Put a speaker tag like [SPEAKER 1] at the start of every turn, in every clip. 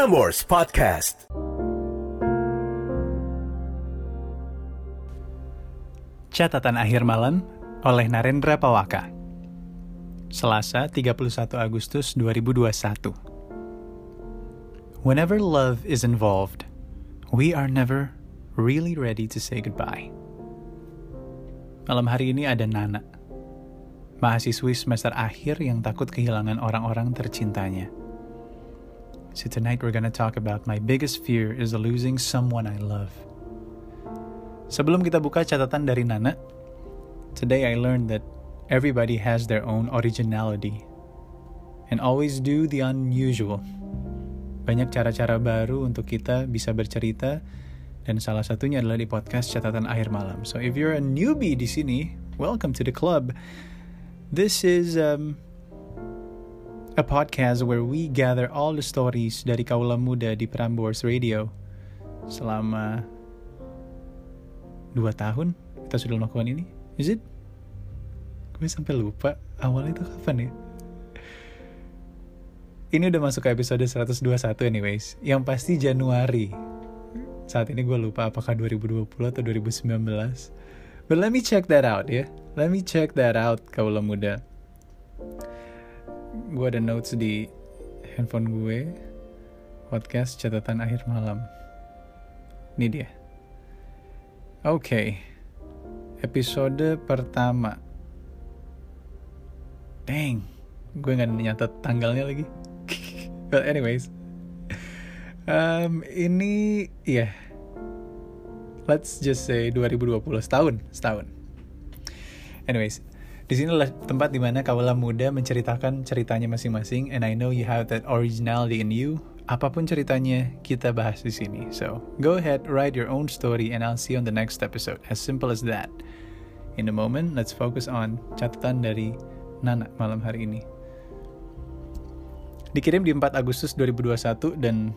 [SPEAKER 1] Prambors Podcast.
[SPEAKER 2] Catatan akhir malam oleh Narendra Pawaka. Selasa 31 Agustus 2021. Whenever love is involved, we are never really ready to say goodbye. Malam hari ini ada Nana, mahasiswi semester akhir yang takut kehilangan orang-orang tercintanya. So tonight we're gonna talk about my biggest fear is losing someone I love. Sebelum kita buka catatan dari Nana, today I learned that everybody has their own originality and always do the unusual. Banyak cara-cara baru untuk kita bisa bercerita dan salah satunya adalah di podcast catatan akhir malam. So if you're a newbie di sini, welcome to the club. This is um, a podcast where we gather all the stories dari kaula muda di Prambors Radio selama dua tahun kita sudah melakukan ini. Is it? Gue sampai lupa awalnya itu kapan ya? Ini udah masuk ke episode 121 anyways. Yang pasti Januari. Saat ini gue lupa apakah 2020 atau 2019. But let me check that out ya. Let me check that out kaulah muda. Gue ada notes di handphone gue. Podcast catatan akhir malam. Ini dia. Oke. Okay. Episode pertama. Dang. Gue gak nyatet tanggalnya lagi. But anyways. Um, ini, ya. Yeah. Let's just say 2020. Setahun. Setahun. Anyways. Di sini adalah tempat di mana kawalah muda menceritakan ceritanya masing-masing. And I know you have that originality in you. Apa pun ceritanya, kita bahas di sini. So, go ahead, write your own story, and I'll see you on the next episode. As simple as that. In a moment, let's focus on catatan dari Nana malam hari ini. Dikirim di 4 Agustus 2021 dan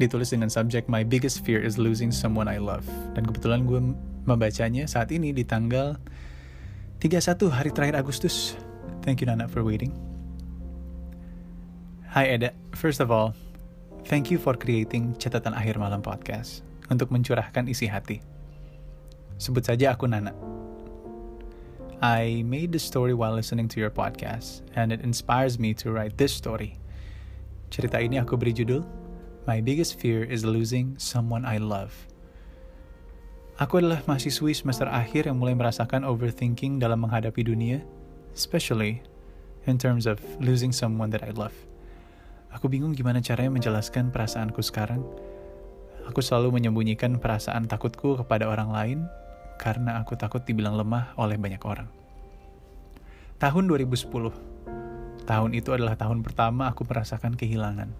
[SPEAKER 2] ditulis dengan subjek My biggest fear is losing someone I love. Dan kebetulan gue membacanya saat ini di tanggal 31 hari terakhir Agustus. Thank you Nana for waiting. Hai Eda, first of all, thank you for creating catatan akhir malam podcast untuk mencurahkan isi hati. Sebut saja aku Nana. I made the story while listening to your podcast, and it inspires me to write this story. Cerita ini aku beri judul, My Biggest Fear is Losing Someone I Love. Aku adalah mahasiswi semester akhir yang mulai merasakan overthinking dalam menghadapi dunia, especially in terms of losing someone that I love. Aku bingung gimana caranya menjelaskan perasaanku sekarang. Aku selalu menyembunyikan perasaan takutku kepada orang lain karena aku takut dibilang lemah oleh banyak orang. Tahun 2010. Tahun itu adalah tahun pertama aku merasakan kehilangan.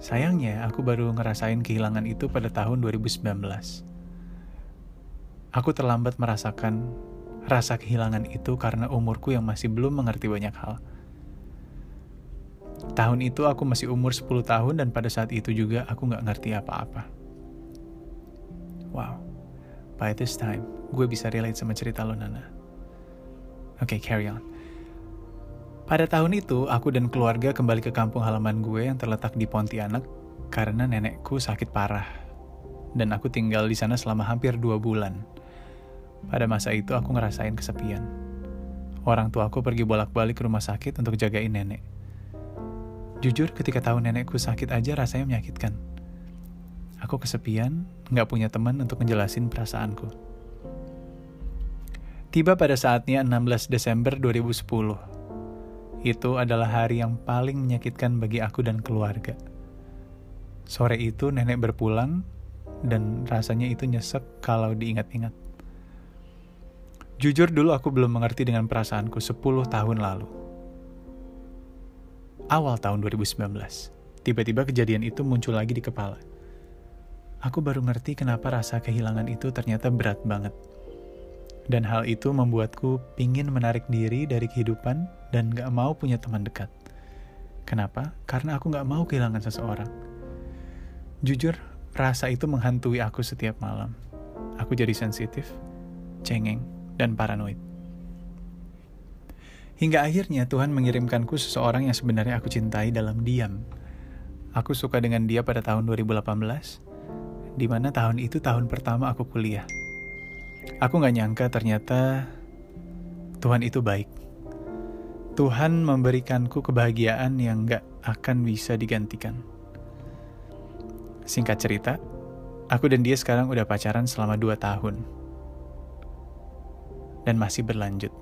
[SPEAKER 2] Sayangnya, aku baru ngerasain kehilangan itu pada tahun 2019. Aku terlambat merasakan rasa kehilangan itu karena umurku yang masih belum mengerti banyak hal. Tahun itu aku masih umur 10 tahun dan pada saat itu juga aku nggak ngerti apa-apa. Wow, by this time gue bisa relate sama cerita lo Nana. Oke, okay, carry on. Pada tahun itu, aku dan keluarga kembali ke kampung halaman gue yang terletak di Pontianak karena nenekku sakit parah. Dan aku tinggal di sana selama hampir dua bulan. Pada masa itu aku ngerasain kesepian. Orang tua aku pergi bolak-balik ke rumah sakit untuk jagain nenek. Jujur ketika tahu nenekku sakit aja rasanya menyakitkan. Aku kesepian, nggak punya teman untuk ngejelasin perasaanku. Tiba pada saatnya 16 Desember 2010. Itu adalah hari yang paling menyakitkan bagi aku dan keluarga. Sore itu nenek berpulang, dan rasanya itu nyesek kalau diingat-ingat. Jujur dulu aku belum mengerti dengan perasaanku 10 tahun lalu. Awal tahun 2019, tiba-tiba kejadian itu muncul lagi di kepala. Aku baru ngerti kenapa rasa kehilangan itu ternyata berat banget. Dan hal itu membuatku pingin menarik diri dari kehidupan dan gak mau punya teman dekat. Kenapa? Karena aku gak mau kehilangan seseorang. Jujur, rasa itu menghantui aku setiap malam. Aku jadi sensitif, cengeng, dan paranoid. Hingga akhirnya Tuhan mengirimkanku seseorang yang sebenarnya aku cintai dalam diam. Aku suka dengan dia pada tahun 2018, di mana tahun itu tahun pertama aku kuliah. Aku gak nyangka ternyata Tuhan itu baik. Tuhan memberikanku kebahagiaan yang gak akan bisa digantikan. Singkat cerita, aku dan dia sekarang udah pacaran selama 2 tahun. Dan masih berlanjut.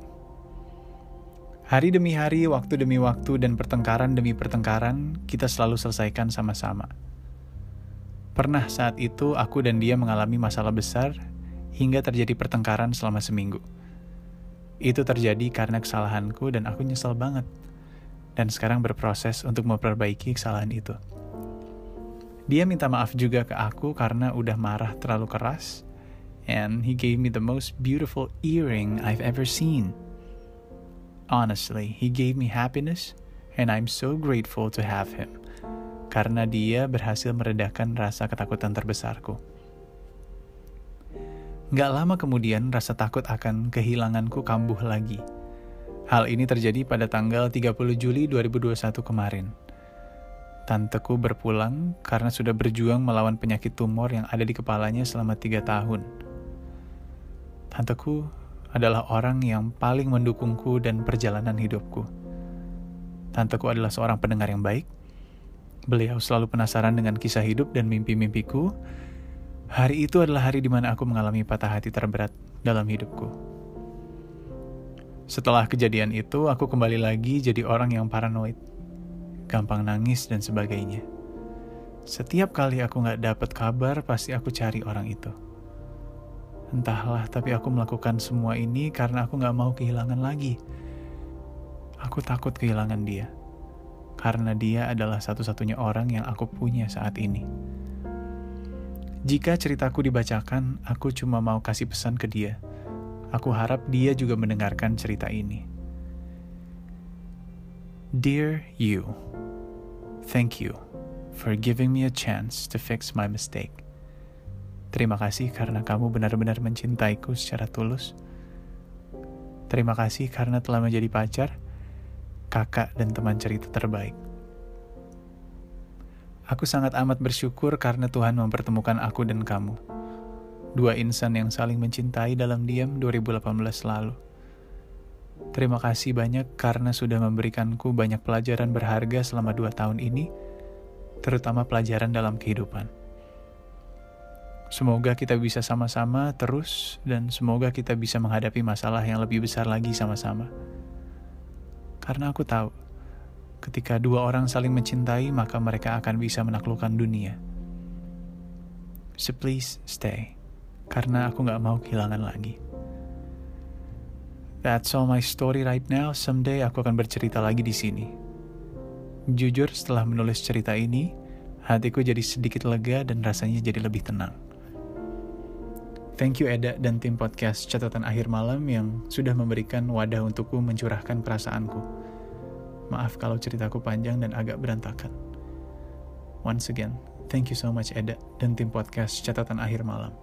[SPEAKER 2] Hari demi hari, waktu demi waktu, dan pertengkaran demi pertengkaran, kita selalu selesaikan sama-sama. Pernah saat itu, aku dan dia mengalami masalah besar hingga terjadi pertengkaran selama seminggu. Itu terjadi karena kesalahanku dan aku nyesel banget. Dan sekarang berproses untuk memperbaiki kesalahan itu. Dia minta maaf juga ke aku karena udah marah terlalu keras. And he gave me the most beautiful earring I've ever seen. Honestly, he gave me happiness, and I'm so grateful to have him. Karena dia berhasil meredakan rasa ketakutan terbesarku. Gak lama kemudian, rasa takut akan kehilanganku kambuh lagi. Hal ini terjadi pada tanggal 30 Juli 2021 kemarin. Tanteku berpulang karena sudah berjuang melawan penyakit tumor yang ada di kepalanya selama tiga tahun. Tanteku adalah orang yang paling mendukungku dan perjalanan hidupku. Tanteku adalah seorang pendengar yang baik. Beliau selalu penasaran dengan kisah hidup dan mimpi-mimpiku. Hari itu adalah hari di mana aku mengalami patah hati terberat dalam hidupku. Setelah kejadian itu, aku kembali lagi jadi orang yang paranoid, gampang nangis dan sebagainya. Setiap kali aku nggak dapat kabar, pasti aku cari orang itu. Entahlah, tapi aku melakukan semua ini karena aku gak mau kehilangan lagi. Aku takut kehilangan dia. Karena dia adalah satu-satunya orang yang aku punya saat ini. Jika ceritaku dibacakan, aku cuma mau kasih pesan ke dia. Aku harap dia juga mendengarkan cerita ini. Dear you, thank you for giving me a chance to fix my mistake. Terima kasih karena kamu benar-benar mencintaiku secara tulus. Terima kasih karena telah menjadi pacar, kakak, dan teman cerita terbaik. Aku sangat amat bersyukur karena Tuhan mempertemukan aku dan kamu. Dua insan yang saling mencintai dalam diam 2018 lalu. Terima kasih banyak karena sudah memberikanku banyak pelajaran berharga selama dua tahun ini, terutama pelajaran dalam kehidupan. Semoga kita bisa sama-sama terus dan semoga kita bisa menghadapi masalah yang lebih besar lagi sama-sama. Karena aku tahu, ketika dua orang saling mencintai, maka mereka akan bisa menaklukkan dunia. So please stay, karena aku gak mau kehilangan lagi. That's all my story right now. Someday aku akan bercerita lagi di sini. Jujur, setelah menulis cerita ini, hatiku jadi sedikit lega dan rasanya jadi lebih tenang. Thank you Eda dan tim podcast Catatan Akhir Malam yang sudah memberikan wadah untukku mencurahkan perasaanku. Maaf kalau ceritaku panjang dan agak berantakan. Once again, thank you so much Eda dan tim podcast Catatan Akhir Malam.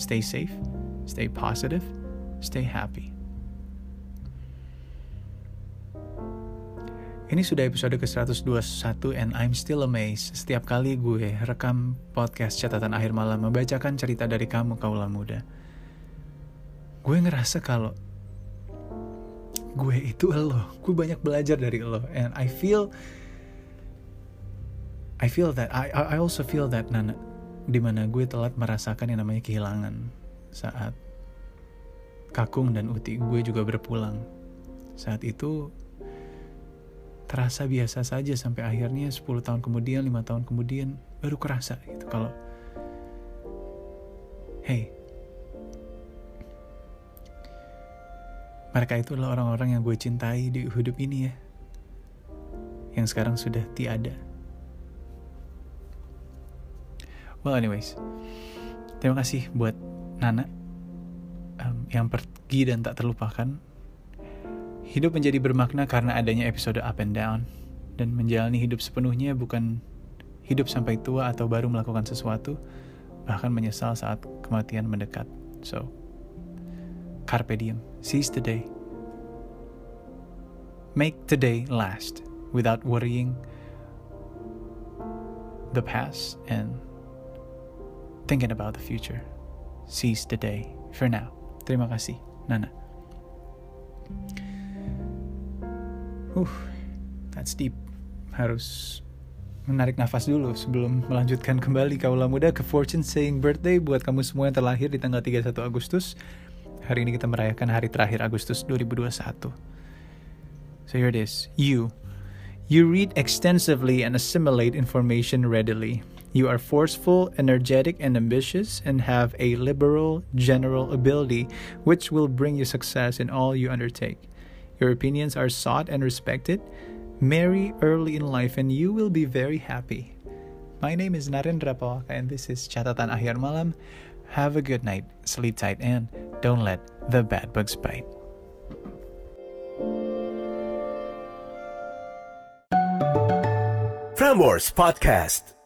[SPEAKER 2] Stay safe, stay positive, stay happy. Ini sudah episode ke-121 and I'm still amazed setiap kali gue rekam podcast catatan akhir malam membacakan cerita dari kamu kaulah muda. Gue ngerasa kalau gue itu lo, gue banyak belajar dari lo and I feel I feel that I I also feel that Nana di mana gue telat merasakan yang namanya kehilangan saat Kakung dan Uti gue juga berpulang. Saat itu terasa biasa saja sampai akhirnya 10 tahun kemudian, 5 tahun kemudian baru kerasa gitu kalau hey mereka itu adalah orang-orang yang gue cintai di hidup ini ya yang sekarang sudah tiada. Well anyways terima kasih buat Nana um, yang pergi dan tak terlupakan Hidup menjadi bermakna karena adanya episode up and down, dan menjalani hidup sepenuhnya bukan hidup sampai tua atau baru melakukan sesuatu, bahkan menyesal saat kematian mendekat. So, carpe diem, seize the day. Make today last without worrying the past and thinking about the future. Seize the day for now. Terima kasih, Nana. Uh, that's deep. Harus menarik nafas dulu sebelum melanjutkan kembali kaula muda ke Fortune Saying Birthday buat kamu semua yang terlahir di tanggal 31 Agustus. Hari ini kita merayakan hari terakhir Agustus 2021. So here it is. You. You read extensively and assimilate information readily. You are forceful, energetic, and ambitious, and have a liberal general ability, which will bring you success in all you undertake. Your opinions are sought and respected. Marry early in life, and you will be very happy. My name is Narendra Pawaka, and this is Catatan Akhir Malam. Have a good night, sleep tight, and don't let the bad bugs bite.
[SPEAKER 1] Frameworks Podcast.